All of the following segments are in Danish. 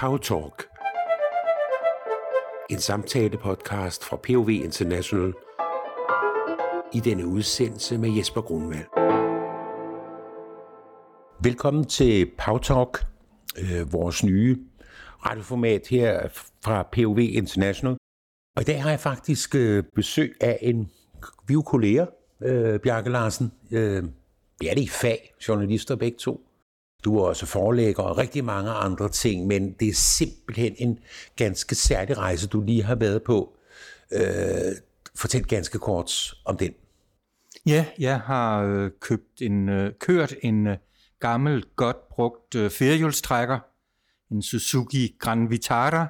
Power Talk. En samtale-podcast fra POV International i denne udsendelse med Jesper Grundvald. Velkommen til Power Talk, øh, vores nye radioformat her fra POV International. Og i dag har jeg faktisk øh, besøg af en vi er kolleger, øh, Bjarke Larsen. Øh, vi er det i fag, journalister begge to. Du er også forelægger og rigtig mange andre ting, men det er simpelthen en ganske særlig rejse, du lige har været på. Øh, fortæl ganske kort om den. Ja, jeg har øh, købt en, øh, kørt en øh, gammel, godt brugt øh, firehjulstrækker, en Suzuki Grand Vitara,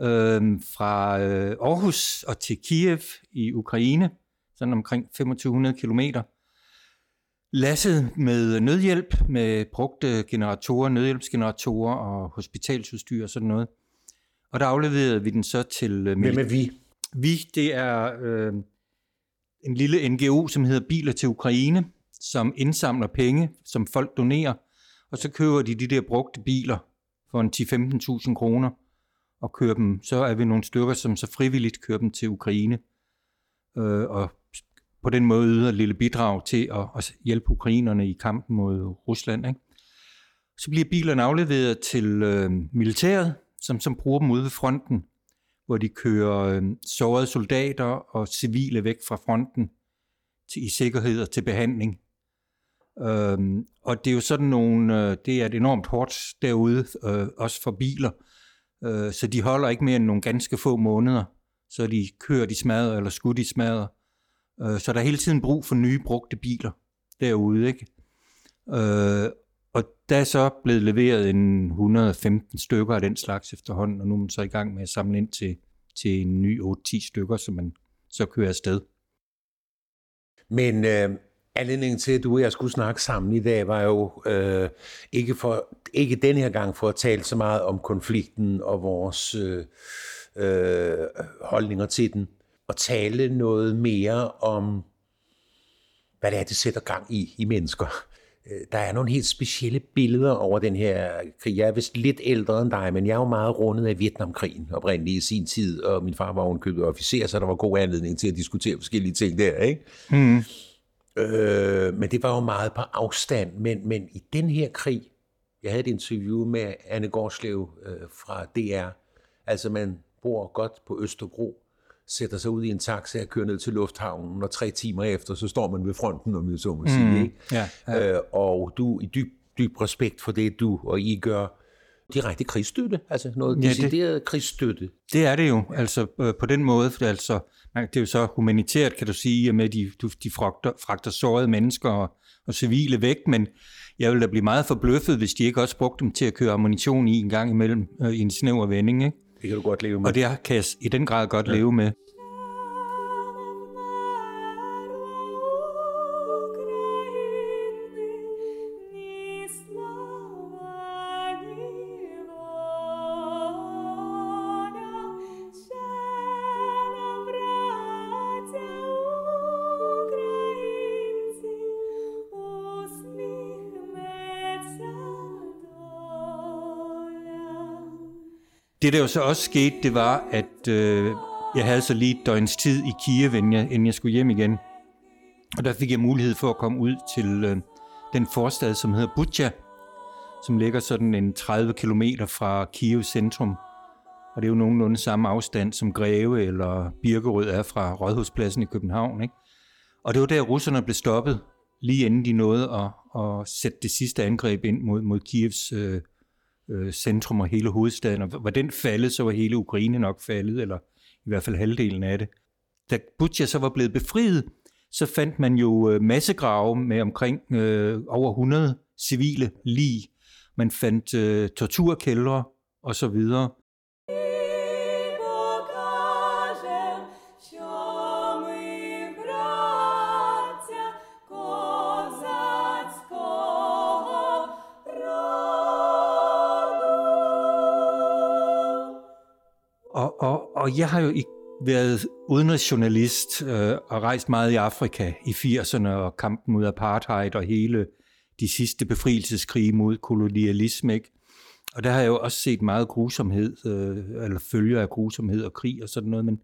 øh, fra øh, Aarhus og til Kiev i Ukraine, sådan omkring 2500 kilometer lasset med nødhjælp, med brugte generatorer, nødhjælpsgeneratorer og hospitalsudstyr og sådan noget. Og der afleverede vi den så til... Øh, Hvem er vi? Vi, det er øh, en lille NGO, som hedder Biler til Ukraine, som indsamler penge, som folk donerer, og så køber de de der brugte biler for en 10-15.000 kroner og kører dem. Så er vi nogle stykker, som så frivilligt kører dem til Ukraine øh, og på den måde yder et lille bidrag til at, at hjælpe ukrainerne i kampen mod Rusland. Ikke? Så bliver bilerne afleveret til øh, militæret, som, som bruger dem ude ved fronten, hvor de kører øh, sårede soldater og civile væk fra fronten til, i sikkerhed og til behandling. Øhm, og det er jo sådan nogle, øh, det er et enormt hårdt derude, øh, også for biler, øh, så de holder ikke mere end nogle ganske få måneder, så de kører de smadrer eller skudt de smadrer. Øh, så der er hele tiden brug for nye brugte biler derude, ikke? Øh, og der er så blevet leveret en 115 stykker af den slags efterhånden, og nu er man så i gang med at samle ind til, til en ny 8-10 stykker, som man så kører afsted. Men øh, anledningen til, at du og jeg skulle snakke sammen i dag, var jo øh, ikke, for, ikke den her gang for at tale så meget om konflikten og vores øh, øh, holdninger til den, at tale noget mere om, hvad det er, det sætter gang i i mennesker. Øh, der er nogle helt specielle billeder over den her krig. Jeg er vist lidt ældre end dig, men jeg er jo meget rundet af Vietnamkrigen oprindeligt i sin tid, og min far var ovenkøbet officer, så der var god anledning til at diskutere forskellige ting der, ikke? Mm. Øh, men det var jo meget på afstand. Men, men i den her krig, jeg havde et interview med Anne Gårdslev øh, fra DR, altså man bor godt på Østerbro, sætter sig ud i en taxa og kører ned til lufthavnen, og tre timer efter, så står man ved fronten, om jeg så må sige. Mm, ikke? Ja, ja. Øh, og du i dyb, dyb respekt for det, du og I gør, direkte krigsstøtte, altså noget ja, decideret det, krigsstøtte. Det er det jo, altså øh, på den måde, for altså, det er jo så humanitært, kan du sige, med de, de fragter, fragter sårede mennesker og, og civile væk, men jeg ville da blive meget forbløffet, hvis de ikke også brugte dem til at køre ammunition i en gang imellem øh, i en snæver vending. Ikke? Det kan du godt leve med. Og det kan jeg i den grad godt ja. leve med. Det der jo så også skete, det var, at øh, jeg havde så lige et døgns tid i Kiev, inden jeg, inden jeg skulle hjem igen. Og der fik jeg mulighed for at komme ud til øh, den forstad, som hedder Butja, som ligger sådan en 30 km fra Kiev centrum. Og det er jo nogenlunde samme afstand som Greve eller Birkerød er fra Rådhuspladsen i København. Ikke? Og det var der, russerne blev stoppet, lige inden de nåede at, at sætte det sidste angreb ind mod, mod Kievs øh, øh, centrum og hele hovedstaden, og var den faldet, så var hele Ukraine nok faldet, eller i hvert fald halvdelen af det. Da Butja så var blevet befriet, så fandt man jo øh, massegrave med omkring øh, over 100 civile lig. Man fandt øh, torturkældre og så videre. Og og jeg har jo været udenrigsjournalist øh, og rejst meget i Afrika i 80'erne og kampen mod apartheid og hele de sidste befrielseskrige mod kolonialisme. Ikke? Og der har jeg jo også set meget grusomhed, øh, eller følger af grusomhed og krig og sådan noget, men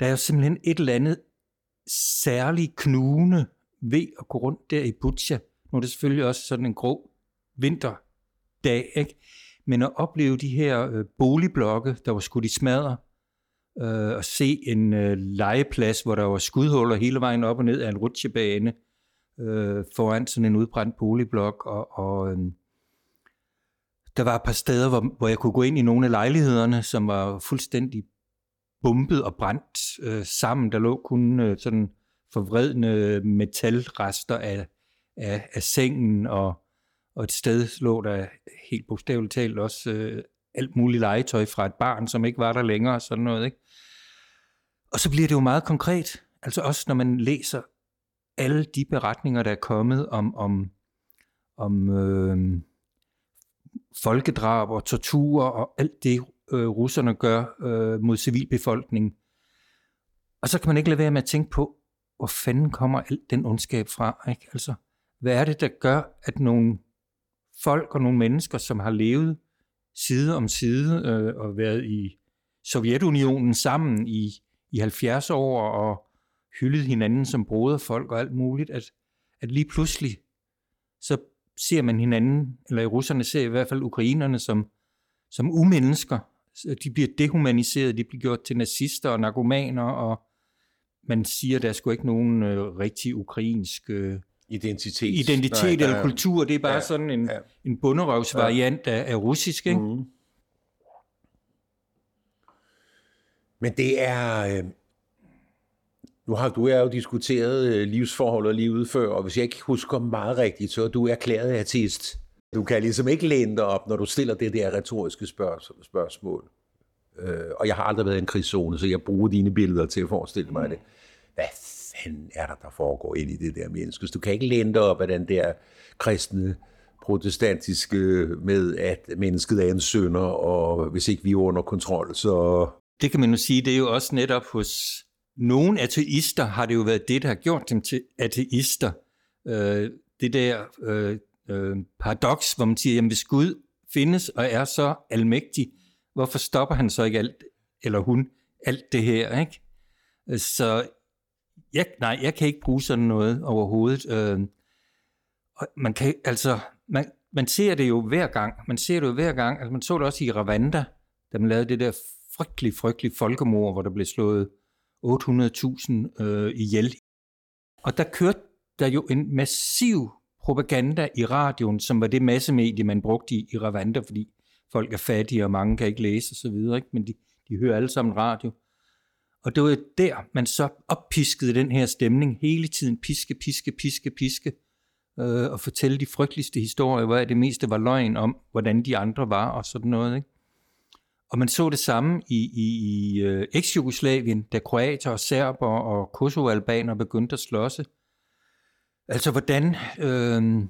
der er jo simpelthen et eller andet særligt knugende ved at gå rundt der i Butcha. Nu er det selvfølgelig også sådan en grå vinterdag, ikke? Men at opleve de her øh, boligblokke, der var skudt i smadre, øh, og se en øh, legeplads, hvor der var skudhuller hele vejen op og ned af en rutsjebane, øh, foran sådan en udbrændt boligblok, og, og øh, der var et par steder, hvor, hvor jeg kunne gå ind i nogle af lejlighederne, som var fuldstændig bumpet og brændt øh, sammen. Der lå kun øh, sådan forvredne metalrester af, af, af sengen, og, og et sted lå der helt bogstaveligt talt også øh, alt muligt legetøj fra et barn, som ikke var der længere, og sådan noget. Ikke? Og så bliver det jo meget konkret. Altså også når man læser alle de beretninger, der er kommet om, om, om øh, folkedrab og tortur og alt det, øh, russerne gør øh, mod civilbefolkningen. Og så kan man ikke lade være med at tænke på, hvor fanden kommer alt den ondskab fra? Ikke? Altså, hvad er det, der gør, at nogle folk og nogle mennesker, som har levet side om side øh, og været i Sovjetunionen sammen i, i 70 år og hyldet hinanden som broderfolk og alt muligt, at, at lige pludselig så ser man hinanden, eller i russerne ser i hvert fald ukrainerne som, som umennesker. De bliver dehumaniseret, de bliver gjort til nazister og narkomaner, og man siger, at der er sgu ikke nogen øh, rigtig ukrainsk øh, identitet, identitet Nej, eller kultur. Det er bare ja, sådan en, ja. en bunderøvsvariant ja. af, af russisk. Ikke? Mm. Men det er... Øh, nu har du jo diskuteret øh, livsforhold og livet før, og hvis jeg ikke husker meget rigtigt, så er du erklæret artist. Du kan ligesom ikke læne dig op, når du stiller det der retoriske spørg- spørgsmål. Øh, og jeg har aldrig været i en krigszone, så jeg bruger dine billeder til at forestille mig det. Hvad fanden er der, der foregår ind i det der menneske? Du kan ikke læne dig op af den der kristne protestantiske med, at mennesket er en sønder, og hvis ikke vi er under kontrol, så... Det kan man jo sige, det er jo også netop hos nogle ateister har det jo været det, der har gjort dem til ateister. Øh, det der øh, øh, paradoks, hvor man siger, jamen hvis Gud findes og er så almægtig, hvorfor stopper han så ikke alt, eller hun, alt det her, ikke? Så jeg, nej, jeg kan ikke bruge sådan noget overhovedet. Øh, man kan, altså, man, man ser det jo hver gang, man ser det jo hver gang, altså man så det også i Rwanda, da man lavede det der frygtelig, frygtelig folkemord, hvor der blev slået 800.000 øh, ihjel. Og der kørte der jo en massiv propaganda i radioen, som var det massemedie, man brugte i, i Rwanda, fordi folk er fattige, og mange kan ikke læse osv., ikke? men de, de hører alle sammen radio. Og det var der, man så oppiskede den her stemning, hele tiden piske, piske, piske, piske, øh, og fortælle de frygteligste historier, hvor det meste var løgn om, hvordan de andre var, og sådan noget. Ikke? Og man så det samme i, i, i øh, eks-Jugoslavien, da kroater og serber og kosovo-albaner begyndte at slåsse. Altså hvordan øh,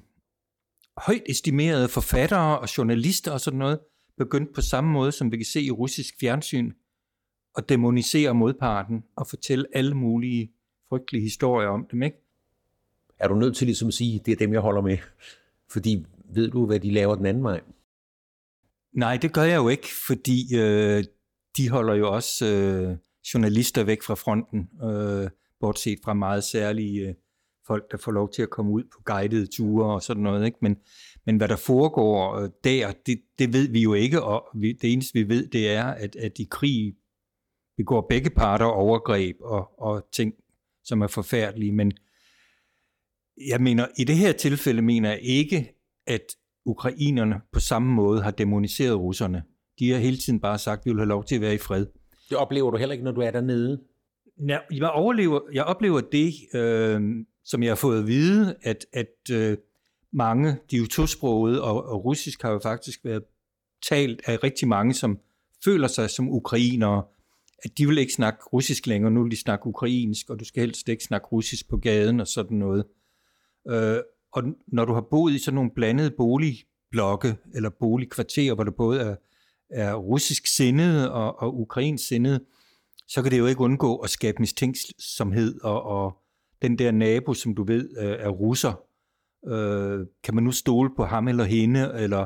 højt estimerede forfattere og journalister og sådan noget begyndte på samme måde, som vi kan se i russisk fjernsyn, at demonisere modparten og fortælle alle mulige frygtelige historier om dem, ikke? Er du nødt til ligesom at sige, det er dem, jeg holder med? Fordi ved du, hvad de laver den anden vej? Nej, det gør jeg jo ikke, fordi øh, de holder jo også øh, journalister væk fra fronten, øh, bortset fra meget særlige øh, folk, der får lov til at komme ud på guidede ture og sådan noget. Ikke? Men, men hvad der foregår øh, der, det, det ved vi jo ikke, og vi, det eneste vi ved, det er, at, at i krig begår begge parter overgreb og, og ting, som er forfærdelige. Men jeg mener, i det her tilfælde mener jeg ikke, at ukrainerne på samme måde har demoniseret russerne. De har hele tiden bare sagt, at vi vil have lov til at være i fred. Det oplever du heller ikke, når du er dernede? Ja, jeg, overlever, jeg oplever det, øh, som jeg har fået at vide, at, at øh, mange, de er jo tosprogede, og, og russisk har jo faktisk været talt af rigtig mange, som føler sig som ukrainere, at de vil ikke snakke russisk længere, nu vil de snakke ukrainsk, og du skal helst ikke snakke russisk på gaden og sådan noget. Øh, og når du har boet i sådan nogle blandede boligblokke eller boligkvarterer, hvor der både er, er russisk sindet og, og ukrainsk sindet, så kan det jo ikke undgå at skabe mistænksomhed, og, og den der nabo, som du ved øh, er russer, øh, kan man nu stole på ham eller hende, eller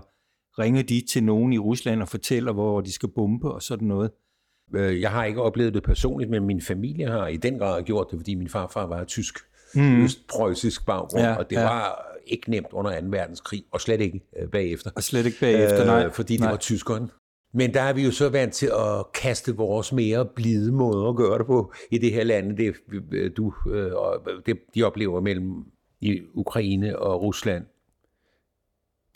ringer de til nogen i Rusland og fortæller, hvor de skal bombe og sådan noget. Øh, jeg har ikke oplevet det personligt, men min familie har i den grad gjort det, fordi min farfar var tysk, mm. østpreussisk baggrund, Ja, og det ja. var ikke nemt under 2. verdenskrig, og slet ikke øh, bagefter. Og slet ikke bagefter, nej. Øh, fordi det nej. var tyskeren. Men der er vi jo så vant til at kaste vores mere blide måder at gøre det på i det her land. Det, øh, du, øh, og det, de oplever mellem i Ukraine og Rusland.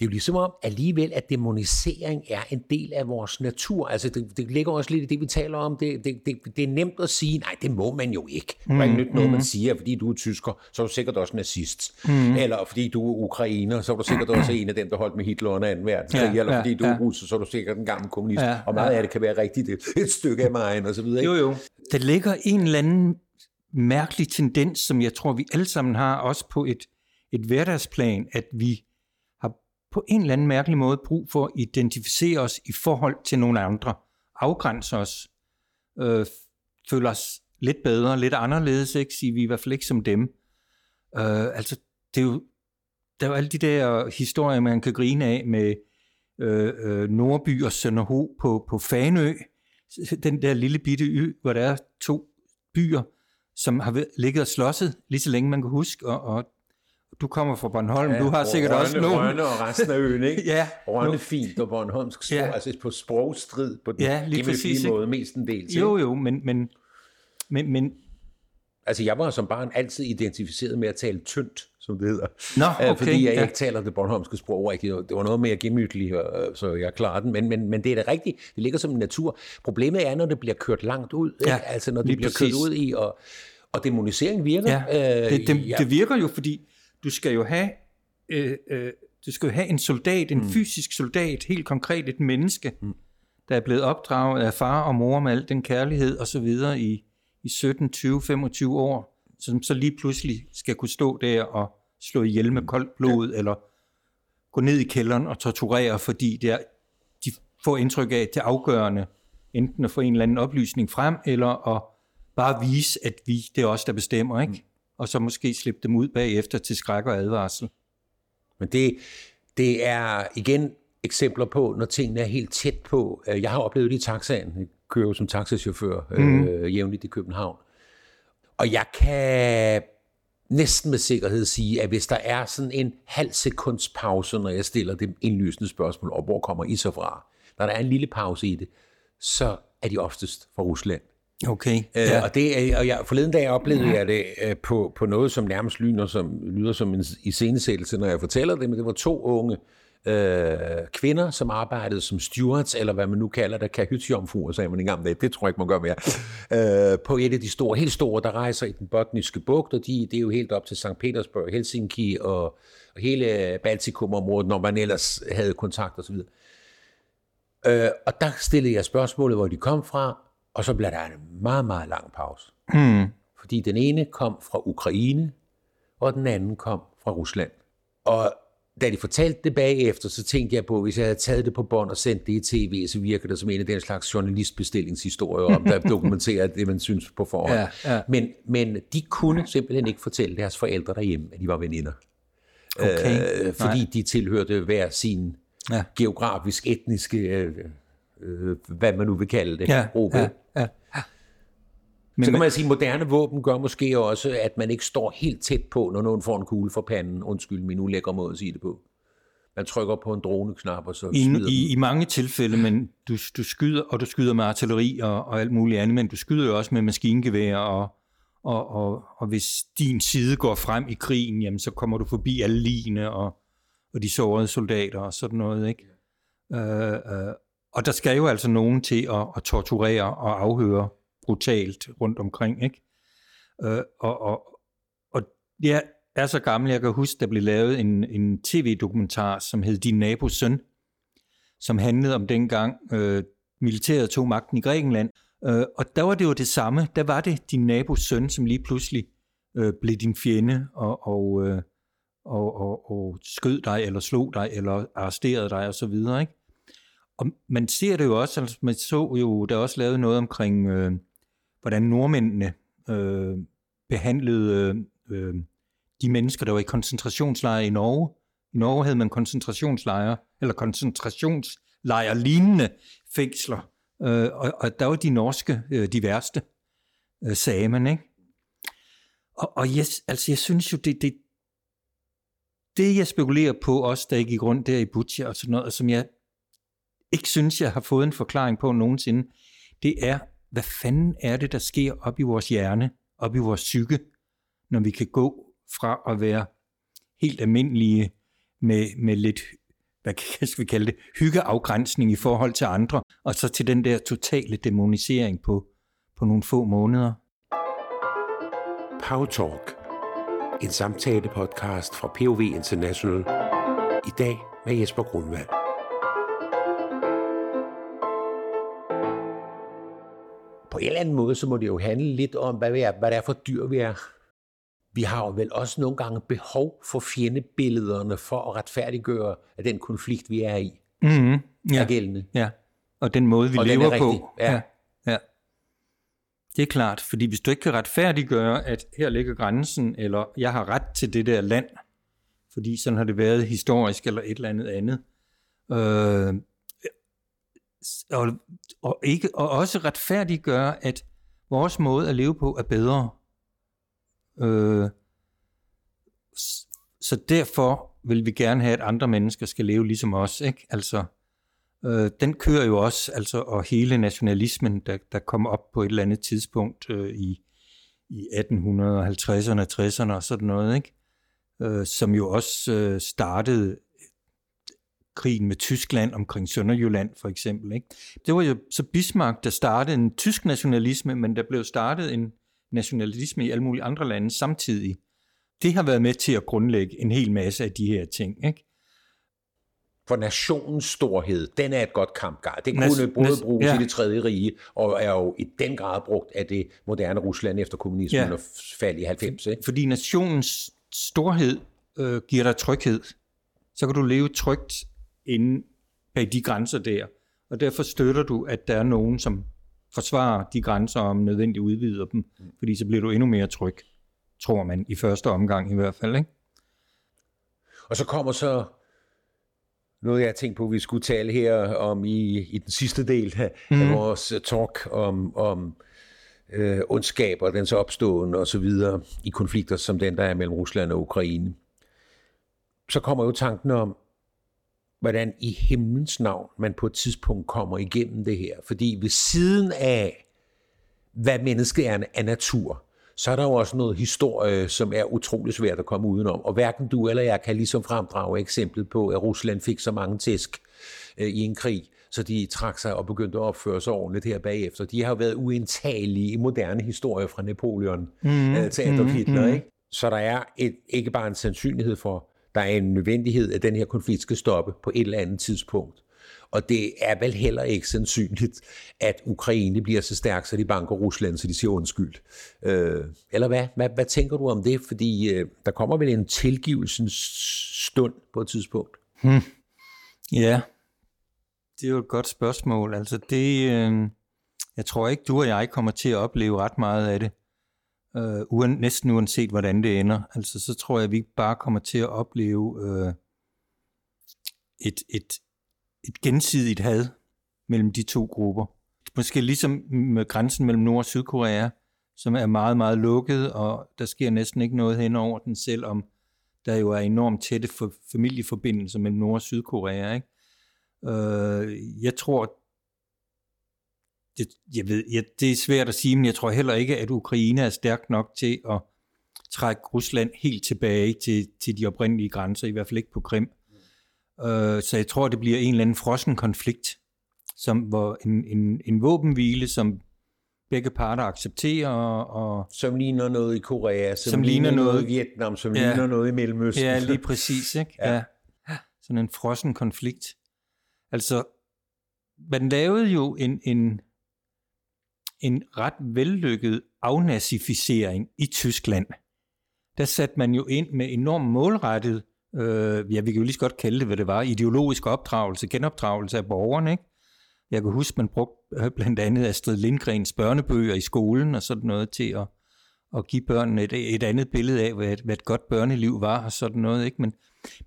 Det er jo ligesom om alligevel, at demonisering er en del af vores natur. Altså det, det ligger også lidt i det, vi taler om. Det, det, det, det er nemt at sige, nej, det må man jo ikke. Det er ikke nyt noget, man siger, fordi du er tysker, så er du sikkert også nazist. Mm. Eller fordi du er ukrainer, så er du sikkert også en af dem, der holdt med Hitler under 2. verdenskrig. Ja, Ja, eller ja, fordi du er ja. russer, så er du sikkert en gammel kommunist. Ja, Ja, og meget af det kan være rigtigt. Et stykke af mig, og så videre. Ikke? Jo, jo. Der ligger en eller anden mærkelig tendens, som jeg tror, vi alle sammen har, også på et, et hverdagsplan, at vi på en eller anden mærkelig måde brug for at identificere os i forhold til nogle andre, afgrænse os, øh, føle os lidt bedre, lidt anderledes, ikke? sige, vi er i hvert fald ikke som dem. Øh, altså, det er jo, der er jo alle de der historier, man kan grine af med øh, øh, Nordby og Sønderho på, på Fanø, den der lille bitte ø, hvor der er to byer, som har ligget og slåsset lige så længe man kan huske, og, og du kommer fra Bornholm, ja, du har og sikkert Rønne, også nogen. Rønne og resten af øen, ikke? Ja, Rønne fint og Bornholmsk sprog, Ja. altså på sprogstrid på den Ja, lige præcis, ikke? måde, mestendels. Jo, jo, men, men, men, men Altså, jeg var som barn altid identificeret med at tale tyndt, som det hedder. Nå, Øh, okay, Fordi jeg ja. ikke taler det bornholmske sprog rigtigt. Det var noget mere gemytligt, øh, så jeg klarer den. Men, men, men det er da rigtigt. Det ligger som en natur. Problemet er, når det bliver kørt langt ud. Ikke? Ja, altså, når det bliver præcis. kørt ud i, og, og demonisering virker. Ja, det, det, ja. det virker jo, fordi du skal jo have, øh, øh, du skal jo have en soldat, en mm. fysisk soldat, helt konkret et menneske, mm. der er blevet opdraget af far og mor med al den kærlighed og så videre i, i 17, 20, 25 år, som så lige pludselig skal kunne stå der og slå ihjel med koldt blod, ja. eller gå ned i kælderen og torturere, fordi det er, de får indtryk af, at det er afgørende, enten at få en eller anden oplysning frem, eller at bare vise, at vi, det er os, der bestemmer, ikke? Og så måske slippe dem ud bagefter til skræk og advarsel. Men det, det er igen eksempler på, når tingene er helt tæt på. Øh, Jeg har oplevet det i taxaen. Jeg kører jo som taxachauffør mm. øh, jævnligt i København. Og jeg kan næsten med sikkerhed sige, at hvis der er sådan en halv sekunds pause, når jeg stiller det indlysende spørgsmål, og hvor kommer I så fra? Når der er en lille pause i det, så er de oftest fra Rusland. Okay. Ja. Øh, og, det, er- og jeg, forleden dag oplevede jeg det øh, på, på noget, som nærmest lyder som, lyder som en iscenesættelse, når jeg fortæller det, men det var to unge øh, kvinder, som arbejdede som stewards, eller hvad man nu kalder det, kahytjomfruer, sagde man i gamle dage. Det tror jeg ikke, man gør mere. Øh, på et af de store, helt store, der rejser i den botniske bugt, og de, det er jo helt op til St. Petersburg, Helsinki og, og hele Baltikum-området, når man ellers havde kontakt osv. Øh, og der stillede jeg spørgsmålet, hvor de kom fra, og så blev der en meget, meget lang pause. Hmm. Fordi den ene kom fra Ukraine, og den anden kom fra Rusland. Og da de fortalte det bagefter, så tænkte jeg på, hvis jeg havde taget det på bånd og sendt det i tv, så virker det som en af den slags journalistbestillingshistorier om, der dokumenterer det, man synes på forhånd. Ja, ja. Men, men de kunne simpelthen ikke fortælle deres forældre derhjemme, at de var veninder. Okay. Øh, fordi de tilhørte hver sin Ja. geografisk, etniske, øh, øh, hvad man nu vil kalde det, Ja, gruppe. ja, ja. Men, så kan man sige, at moderne våben gør måske også, at man ikke står helt tæt på, når nogen får en kugle for panden. Undskyld min ulækre måde at sige det på. Man trykker på en droneknap, og så I, skyder i, I mange tilfælde, men du, du skyder, og du skyder med artilleri og, og alt muligt andet, men du skyder jo også med maskingevær, og, og, og, og hvis din side går frem i krigen, jamen, så kommer du forbi alle ligene og, og de sårede soldater og sådan noget, ikke? Øh, øh, og der skal jo altså nogen til at, at torturere og afhøre brutalt rundt omkring, ikke? Øh, og, og, og jeg er så gammel, jeg kan huske, der blev lavet en, en tv-dokumentar, som hed Din nabos søn, som handlede om dengang øh, militæret tog magten i Grækenland. Øh, og der var det jo det samme. Der var det din nabos søn, som lige pludselig øh, blev din fjende og, og, øh, og, og, og skød dig, eller slog dig, eller arresterede dig osv., ikke? Og man ser det jo også, altså man så jo, der er også lavet noget omkring, øh, hvordan nordmændene øh, behandlede øh, de mennesker, der var i koncentrationslejre i Norge, I Norge havde man koncentrationslejre, eller koncentrationslejre lignende fængsler, øh, og, og der var de norske øh, de værste, øh, sagde man, ikke? Og, og jeg, altså, jeg synes jo, det, det, det jeg spekulerer på, også der jeg gik rundt der i Butcher og sådan noget, og som jeg ikke synes, jeg har fået en forklaring på nogensinde, det er, hvad fanden er det, der sker op i vores hjerne, op i vores psyke, når vi kan gå fra at være helt almindelige med, med lidt, hvad kan vi kalde det, hyggeafgrænsning i forhold til andre, og så til den der totale demonisering på, på nogle få måneder. Power Talk. En samtale-podcast fra POV International. I dag med Jesper Grundvald. På en eller anden måde, så må det jo handle lidt om, hvad, vi er, hvad det er for dyr, vi er. Vi har jo vel også nogle gange behov for fjendebillederne for at retfærdiggøre at den konflikt, vi er i. Mm-hmm. Ja. Er gældende. ja, og den måde, vi Og lever er på. ja. ja. ja. Det er klart, fordi hvis du ikke kan retfærdiggøre, at her ligger grænsen, eller jeg har ret til det der land, fordi sådan har det været historisk, eller et eller andet andet, øh, og, og, ikke, og også retfærdiggøre, at vores måde at leve på er bedre. Øh, så derfor vil vi gerne have, at andre mennesker skal leve ligesom os. Ikke? Altså, øh, den kører jo også, altså, og hele nationalismen, der, der kom op på et eller andet tidspunkt øh, i, i 1850'erne, 60'erne og sådan noget, ikke? Øh, som jo også øh, startede krigen med Tyskland omkring Sønderjylland for eksempel. Ikke? Det var jo så Bismarck, der startede en tysk nationalisme, men der blev startet en nationalisme i alle mulige andre lande samtidig. Det har været med til at grundlægge en hel masse af de her ting. Ikke? For nationens storhed, den er et godt kampgard. Det Nas- kunne både nas- bruges ja. i det tredje rige, og er jo i den grad brugt af det moderne Rusland efter kommunismen Ja. og fald i 90. Ikke? Fordi nationens storhed øh, giver dig tryghed. Så kan du leve trygt inden bag de grænser der. Og derfor støtter du, at der er nogen, som forsvarer de grænser, om nødvendigt udvider dem. Fordi så bliver du endnu mere tryg, tror man, i første omgang i hvert fald. Ikke? Og så kommer så noget, jeg har tænkt på, vi skulle tale her om i, i den sidste del af, mm. af vores øh, talk om, om øh, ondskab og dens opståen og så videre i konflikter som den, der er mellem Rusland og Ukraine. Så kommer jo tanken om, hvordan i himlens navn man på et tidspunkt kommer igennem det her. Fordi ved siden af, hvad mennesket er af natur, så er der jo også noget historie, som er utrolig svært at komme udenom. Og hverken du eller jeg kan ligesom fremdrage eksemplet på, at Rusland fik så mange tæsk øh, i en krig, så de trak sig og begyndte at opføre sig ordentligt her bagefter. De har jo været uindtagelige i moderne historie fra Napoleon mm, øh, til Adolf Hitler. Ikke? Så der er et, ikke bare en sandsynlighed for, der er en nødvendighed, at den her konflikt skal stoppe på et eller andet tidspunkt. Og det er vel heller ikke sandsynligt, at Ukraine bliver så stærk, så de banker Rusland, så de siger undskyld. Øh, eller hvad? hvad? Hvad tænker du om det? Fordi øh, der kommer vel en tilgivelsens stund på et tidspunkt. Hmm. Ja, det er jo et godt spørgsmål. Altså det, øh, jeg tror ikke, du og jeg kommer til at opleve ret meget af det. Øh, uen, næsten uanset, hvordan det ender. Altså så tror jeg, at vi bare kommer til at opleve øh, et, et, et gensidigt had mellem de to grupper. Måske ligesom med grænsen mellem Nord- og Sydkorea, som er meget, meget lukket, og der sker næsten ikke noget hen over den, selvom der jo er enormt tætte for, familieforbindelser mellem Nord- og Sydkorea. Ikke? Øh, jeg tror, det, jeg ved, jeg, det er svært at sige, men jeg tror heller ikke, at Ukraine er stærk nok til at trække Rusland helt tilbage til, til de oprindelige grænser, i hvert fald ikke på Krim. Øh, så jeg tror, det bliver en eller anden frossen konflikt, som, hvor en, en, en våbenhvile, som begge parter accepterer, og, Som ligner noget i Korea, som, Som ligner ligner noget i Vietnam, som Ja. ligner noget i Mellemøsten. Ja, lige præcis, ikke? Ja. ja. Sådan en frossen konflikt. Altså, man lavede jo en, en, en ret vellykket afnazificering i Tyskland. Der satte man jo ind med enormt målrettet, øh, ja, vi kan jo lige så godt kalde det, hvad det var, ideologisk opdragelse, genopdragelse af borgerne, ikke? Jeg kan huske, man brugte øh, blandt andet Astrid Lindgrens børnebøger i skolen og sådan noget til at, at give børnene et, et andet billede af, hvad, hvad et godt børneliv var og sådan noget. Ikke? Men,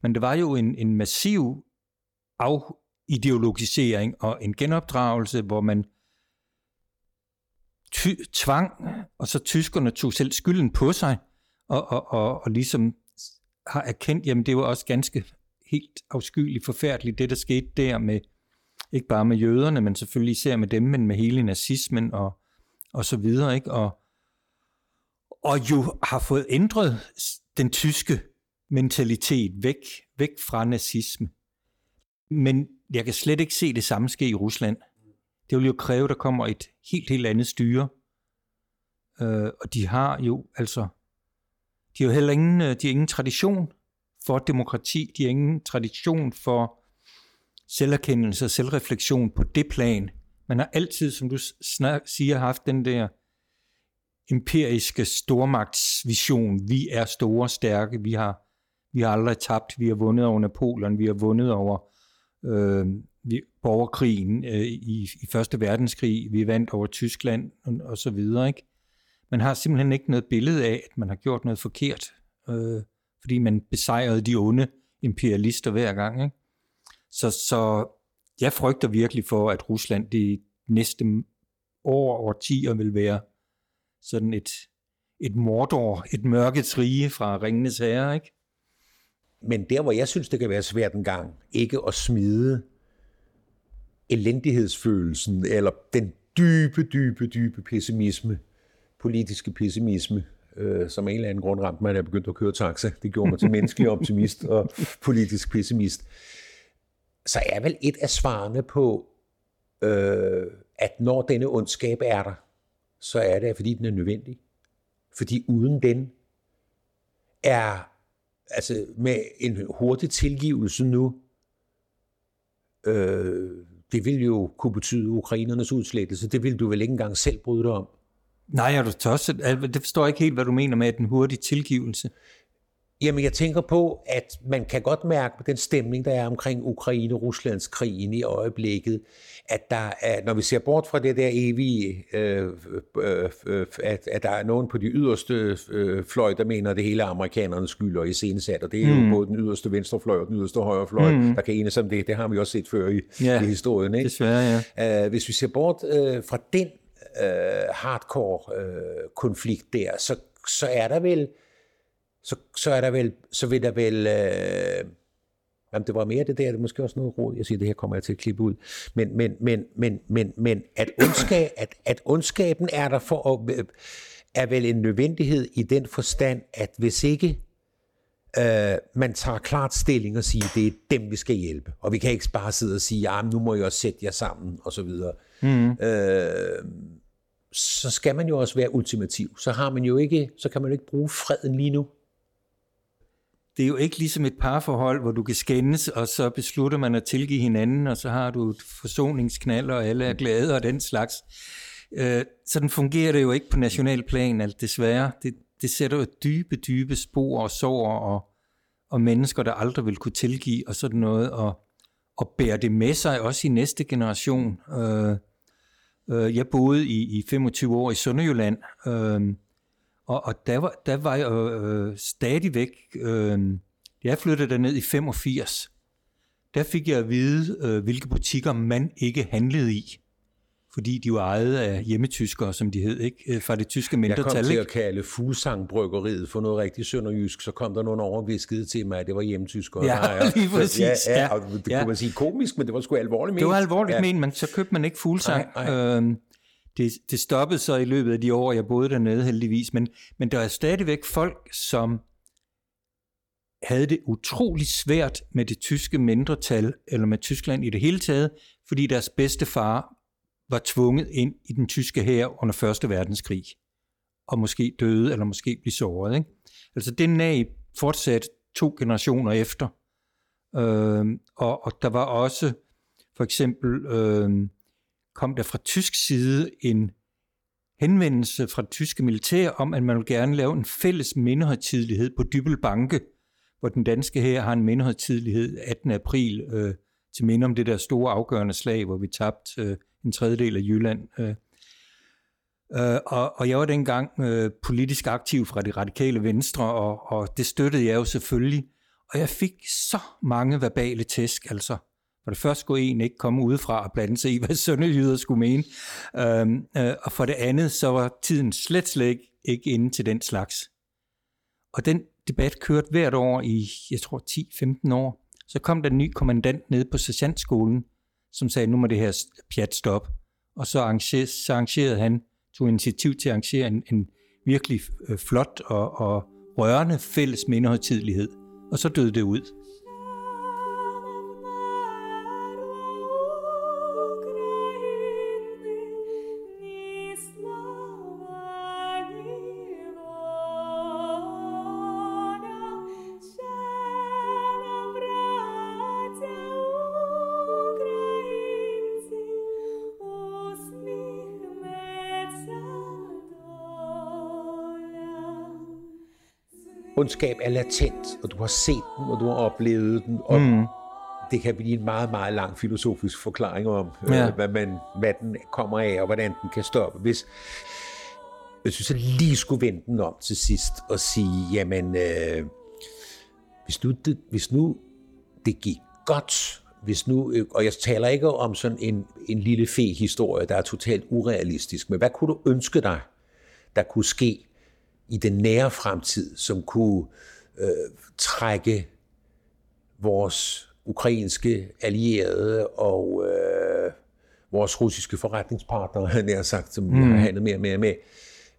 men det var jo en, en massiv afideologisering og en genopdragelse, hvor man ty- tvang, og så tyskerne tog selv skylden på sig, og, og, og, og ligesom har erkendt, jamen det var også ganske helt afskyeligt forfærdeligt, det der skete der med, ikke bare med jøderne, men selvfølgelig især med dem, men med hele nazismen og, og så videre, ikke? Og, og jo har fået ændret den tyske mentalitet væk, væk fra nazisme. Men jeg kan slet ikke se det samme ske i Rusland. Det vil jo kræve, at der kommer et helt, helt andet styre. Øh, og de har jo altså, de har jo heller ingen, øh, de har ingen tradition for demokrati, de har ingen tradition for selverkendelse og selvreflektion på det plan. Man har altid, som du snak, siger, haft den der empiriske stormagtsvision. Vi er store, stærke, vi har, vi har aldrig tabt, vi har vundet over Napoleon, vi har vundet over øh, vi, borgerkrigen øh, i, i Første Verdenskrig, vi vandt over Tyskland og, og så videre. Ikke? Man har simpelthen ikke noget billede af, at man har gjort noget forkert, øh, fordi man besejrede de onde imperialister hver gang. Ikke? Så, så jeg frygter virkelig for, at Rusland de næste år og årtier vil være sådan et, et mordor, et mørkets rige fra Ringenes Herre, ikke? Men der, hvor jeg synes, det kan være svært en gang, ikke at smide elendighedsfølelsen, eller den dybe, dybe, dybe pessimisme, politiske pessimisme, øh, som en eller anden grund ramte mig, da jeg begyndte at køre taxa. Det gjorde mig til menneskelig optimist og politisk pessimist. Så er vel et af svarene på, øh, at når denne ondskab er der, så er det, fordi den er nødvendig. Fordi uden den er, altså med en hurtig tilgivelse nu, øh, det vil jo kunne betyde ukrainernes udslettelse. Det vil du vel ikke engang selv bryde dig om? Nej, er du tosset? Det forstår jeg ikke helt, hvad du mener med den hurtige tilgivelse. Jamen, jeg tænker på, at man kan godt mærke den stemning, der er omkring Ukraine-Ruslands krigen i øjeblikket, at der er, når vi ser bort fra det der evige, øh, øh, øh, at, at der er nogen på de yderste øh, fløj, der mener, at det hele er amerikanernes skyld og iscenesat, og det er mm. jo både den yderste venstrefløj og den yderste højrefløj, mm. der kan enes om det. Det har vi også set før i, ja, i historien. Ikke? Desværre, ja. Uh, hvis vi ser bort uh, fra den uh, hardcore uh, konflikt der, så, så er der vel så, så er der vel, så vil der vel, øh, jamen det var mere det der, det er måske også noget råd, jeg siger, det her kommer jeg til at klippe ud, men, men, men, men, men, men at, ondskab, at, at ondskaben er der for at, er vel en nødvendighed i den forstand, at hvis ikke øh, man tager klart stilling og siger, det er dem, vi skal hjælpe, og vi kan ikke bare sidde og sige, ja, nu må jeg også sætte jer sammen, og så videre. Mm. Øh, så skal man jo også være ultimativ. Så har man jo ikke, så kan man jo ikke bruge freden lige nu det er jo ikke ligesom et parforhold, hvor du kan skændes, og så beslutter man at tilgive hinanden, og så har du et forsoningsknald, og alle er glade og den slags. Øh, sådan fungerer det jo ikke på nationalplan, altså desværre. Det, det sætter jo dybe, dybe spor og sår og, og mennesker, der aldrig vil kunne tilgive og sådan noget, og, og bære det med sig også i næste generation. Øh, øh, jeg boede i, i 25 år i Sønderjylland, øh, og, og der, var, der var jeg øh, stadigvæk, øh, jeg flyttede derned i 85, der fik jeg at vide, øh, hvilke butikker man ikke handlede i. Fordi de var ejet af hjemmetyskere, som de hed, ikke? Øh, fra det tyske mindretal. Jeg kom til at kalde Fuglsang-bryggeriet for noget rigtig sønderjysk, så kom der nogen over og viskede til mig, at det var hjemmetyskere. Ja, lige præcis. Ja, ja, og det ja. kunne man sige komisk, men det var sgu alvorligt ment. Det var alvorligt ja. ment, men så købte man ikke Fuglsang. Nej, nej. Øhm, det, det stoppede så i løbet af de år, jeg boede dernede heldigvis, men, men der er stadigvæk folk, som havde det utrolig svært med det tyske mindretal, eller med Tyskland i det hele taget, fordi deres bedste far var tvunget ind i den tyske hær under Første Verdenskrig, og måske døde, eller måske blev såret. Ikke? Altså det nag fortsat to generationer efter. Øh, og, og der var også for eksempel øh, kom der fra tysk side en henvendelse fra det tyske militær om, at man vil gerne lave en fælles mindehøjtidlighed på Dybel Banke, hvor den danske her har en mindehøjtidlighed 18. april øh, til minde om det der store afgørende slag, hvor vi tabte øh, en tredjedel af Jylland. Øh. Øh, og, og jeg var dengang øh, politisk aktiv fra det radikale venstre, og, og det støttede jeg jo selvfølgelig. Og jeg fik så mange verbale tæsk, altså. For det første skulle en ikke komme udefra og blande sig i, hvad sønderjyder skulle mene. Øhm, øh, og for det andet, så var tiden slet slet ikke, ikke inde til den slags. Og den debat kørte hvert år i, jeg tror, 10-15 år. Så kom der en ny kommandant ned på sergeantskolen, som sagde, nu må det her pjat stoppe. Og så arrangerede, så arrangerede han, tog initiativ til at arrangere en, en virkelig øh, flot og, og rørende fælles mindehøjtidlighed. Og så døde det ud. ondskab er latent, og du har set den, og du har oplevet den, og mm. det kan blive en meget, meget lang filosofisk forklaring om, øh, ja. øh, hvad, man, hvad den kommer af, og hvordan den kan stoppe. Hvis, hvis du så lige skulle vende den om til sidst og sige, jamen, øh, hvis, nu det, hvis nu det gik godt, hvis nu, øh, og jeg taler ikke om sådan en, en lille fe-historie, der er totalt urealistisk, men hvad kunne du ønske dig, der kunne ske, i den nære fremtid, som kunne øh, trække vores ukrainske allierede og øh, vores russiske forretningspartnere, han har sagt, som mm. har handlet mere og mere med,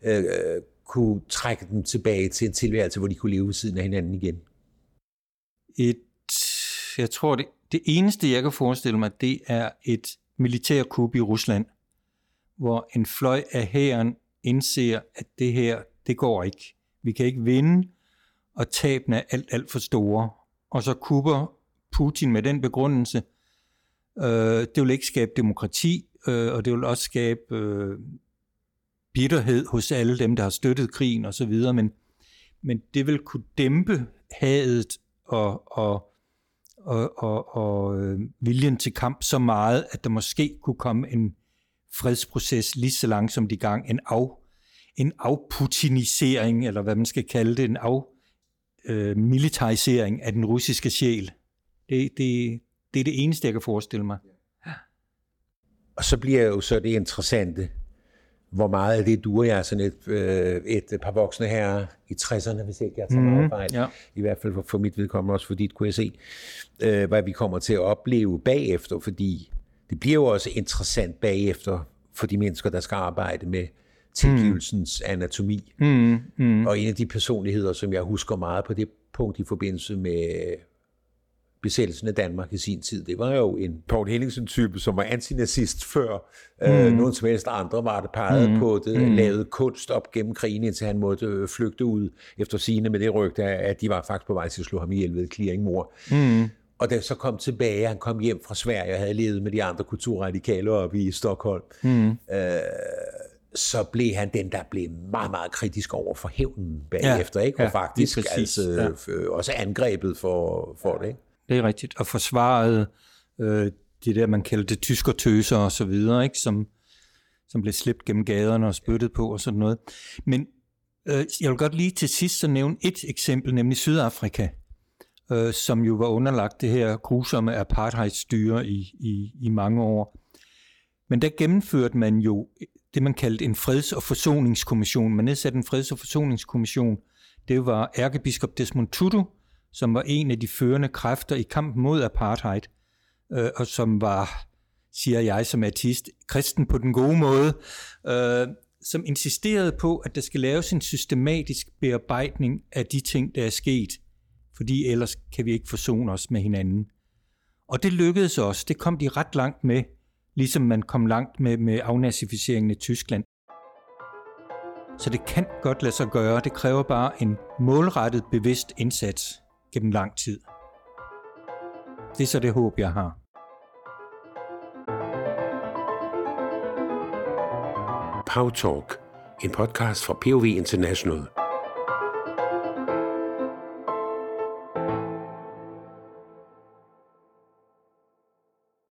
øh, kunne trække dem tilbage til en tilværelse, hvor de kunne leve ved siden af hinanden igen? Et, jeg tror, det, det eneste, jeg kan forestille mig, det er et militærkup i Rusland, hvor en fløj af hæren indser, at det her, det går ikke. Vi kan ikke vinde, og tabene er alt, alt for store. Og så kupper Putin med den begrundelse, øh, det vil ikke skabe demokrati, øh, og det vil også skabe øh, bitterhed hos alle dem, der har støttet krigen osv., men, men det vil kunne dæmpe hadet og, og, og, og, og øh, viljen til kamp så meget, at der måske kunne komme en fredsproces lige så langsomt i gang, en af en afputinisering, eller hvad man skal kalde det, en afmilitarisering øh, af den russiske sjæl. Det, det, det er det eneste, jeg kan forestille mig. Og så bliver jo så det interessante, hvor meget af det du og jeg, sådan et, øh, et par voksne her i 60'erne, hvis ikke jeg tager mm, meget fejl, ja. i hvert fald for, for mit vedkommende, også for dit kunne jeg se, øh, hvad vi kommer til at opleve bagefter, fordi det bliver jo også interessant bagefter for de mennesker, der skal arbejde med tilgivelsens mm. anatomi. Mm. Mm. Og en af de personligheder, som jeg husker meget på det punkt i forbindelse med besættelsen af Danmark i sin tid, det var jo en Paul Henningsen-type, som var antinazist før øh, mm. øh, nogen som helst andre var det peget mm. på det, mm. lavede kunst op gennem krigen, indtil han måtte øh, flygte ud efter sine med det rygte, at de var faktisk på vej til at slå ham ihjel ved clearingmor. Mm. Og da så kom tilbage, han kom hjem fra Sverige og havde levet med de andre kulturradikale oppe i Stockholm, mm. øh, så blev han den, der blev meget, meget kritisk over for hævnen bagefter, ja, ikke? og ja, faktisk altså, ja. Øh, også angrebet for, for det. Ikke? Det er rigtigt, og forsvaret øh, det der, man kaldte tyskertøser og så videre, ikke? Som, som blev slæbt gennem gaderne og spyttet på og sådan noget. Men øh, jeg vil godt lige til sidst så nævne et eksempel, nemlig Sydafrika, øh, som jo var underlagt det her grusomme apartheidstyre i, i, i mange år. Men der gennemførte man jo det, man kaldte en freds- og forsoningskommission. Man nedsatte en freds- og forsoningskommission. Det var ærkebiskop Desmond Tutu, som var en af de førende kræfter i kampen mod apartheid, øh, og som var, siger jeg som artist, kristen på den gode måde, øh, som insisterede på, at der skal laves en systematisk bearbejdning af de ting, der er sket, fordi ellers kan vi ikke forsone os med hinanden. Og det lykkedes også. Det kom de ret langt med ligesom man kom langt med, med afnazificeringen i Tyskland. Så det kan godt lade sig gøre. Det kræver bare en målrettet, bevidst indsats gennem lang tid. Det er så det håb, jeg har. Pau Talk, en podcast fra POV International.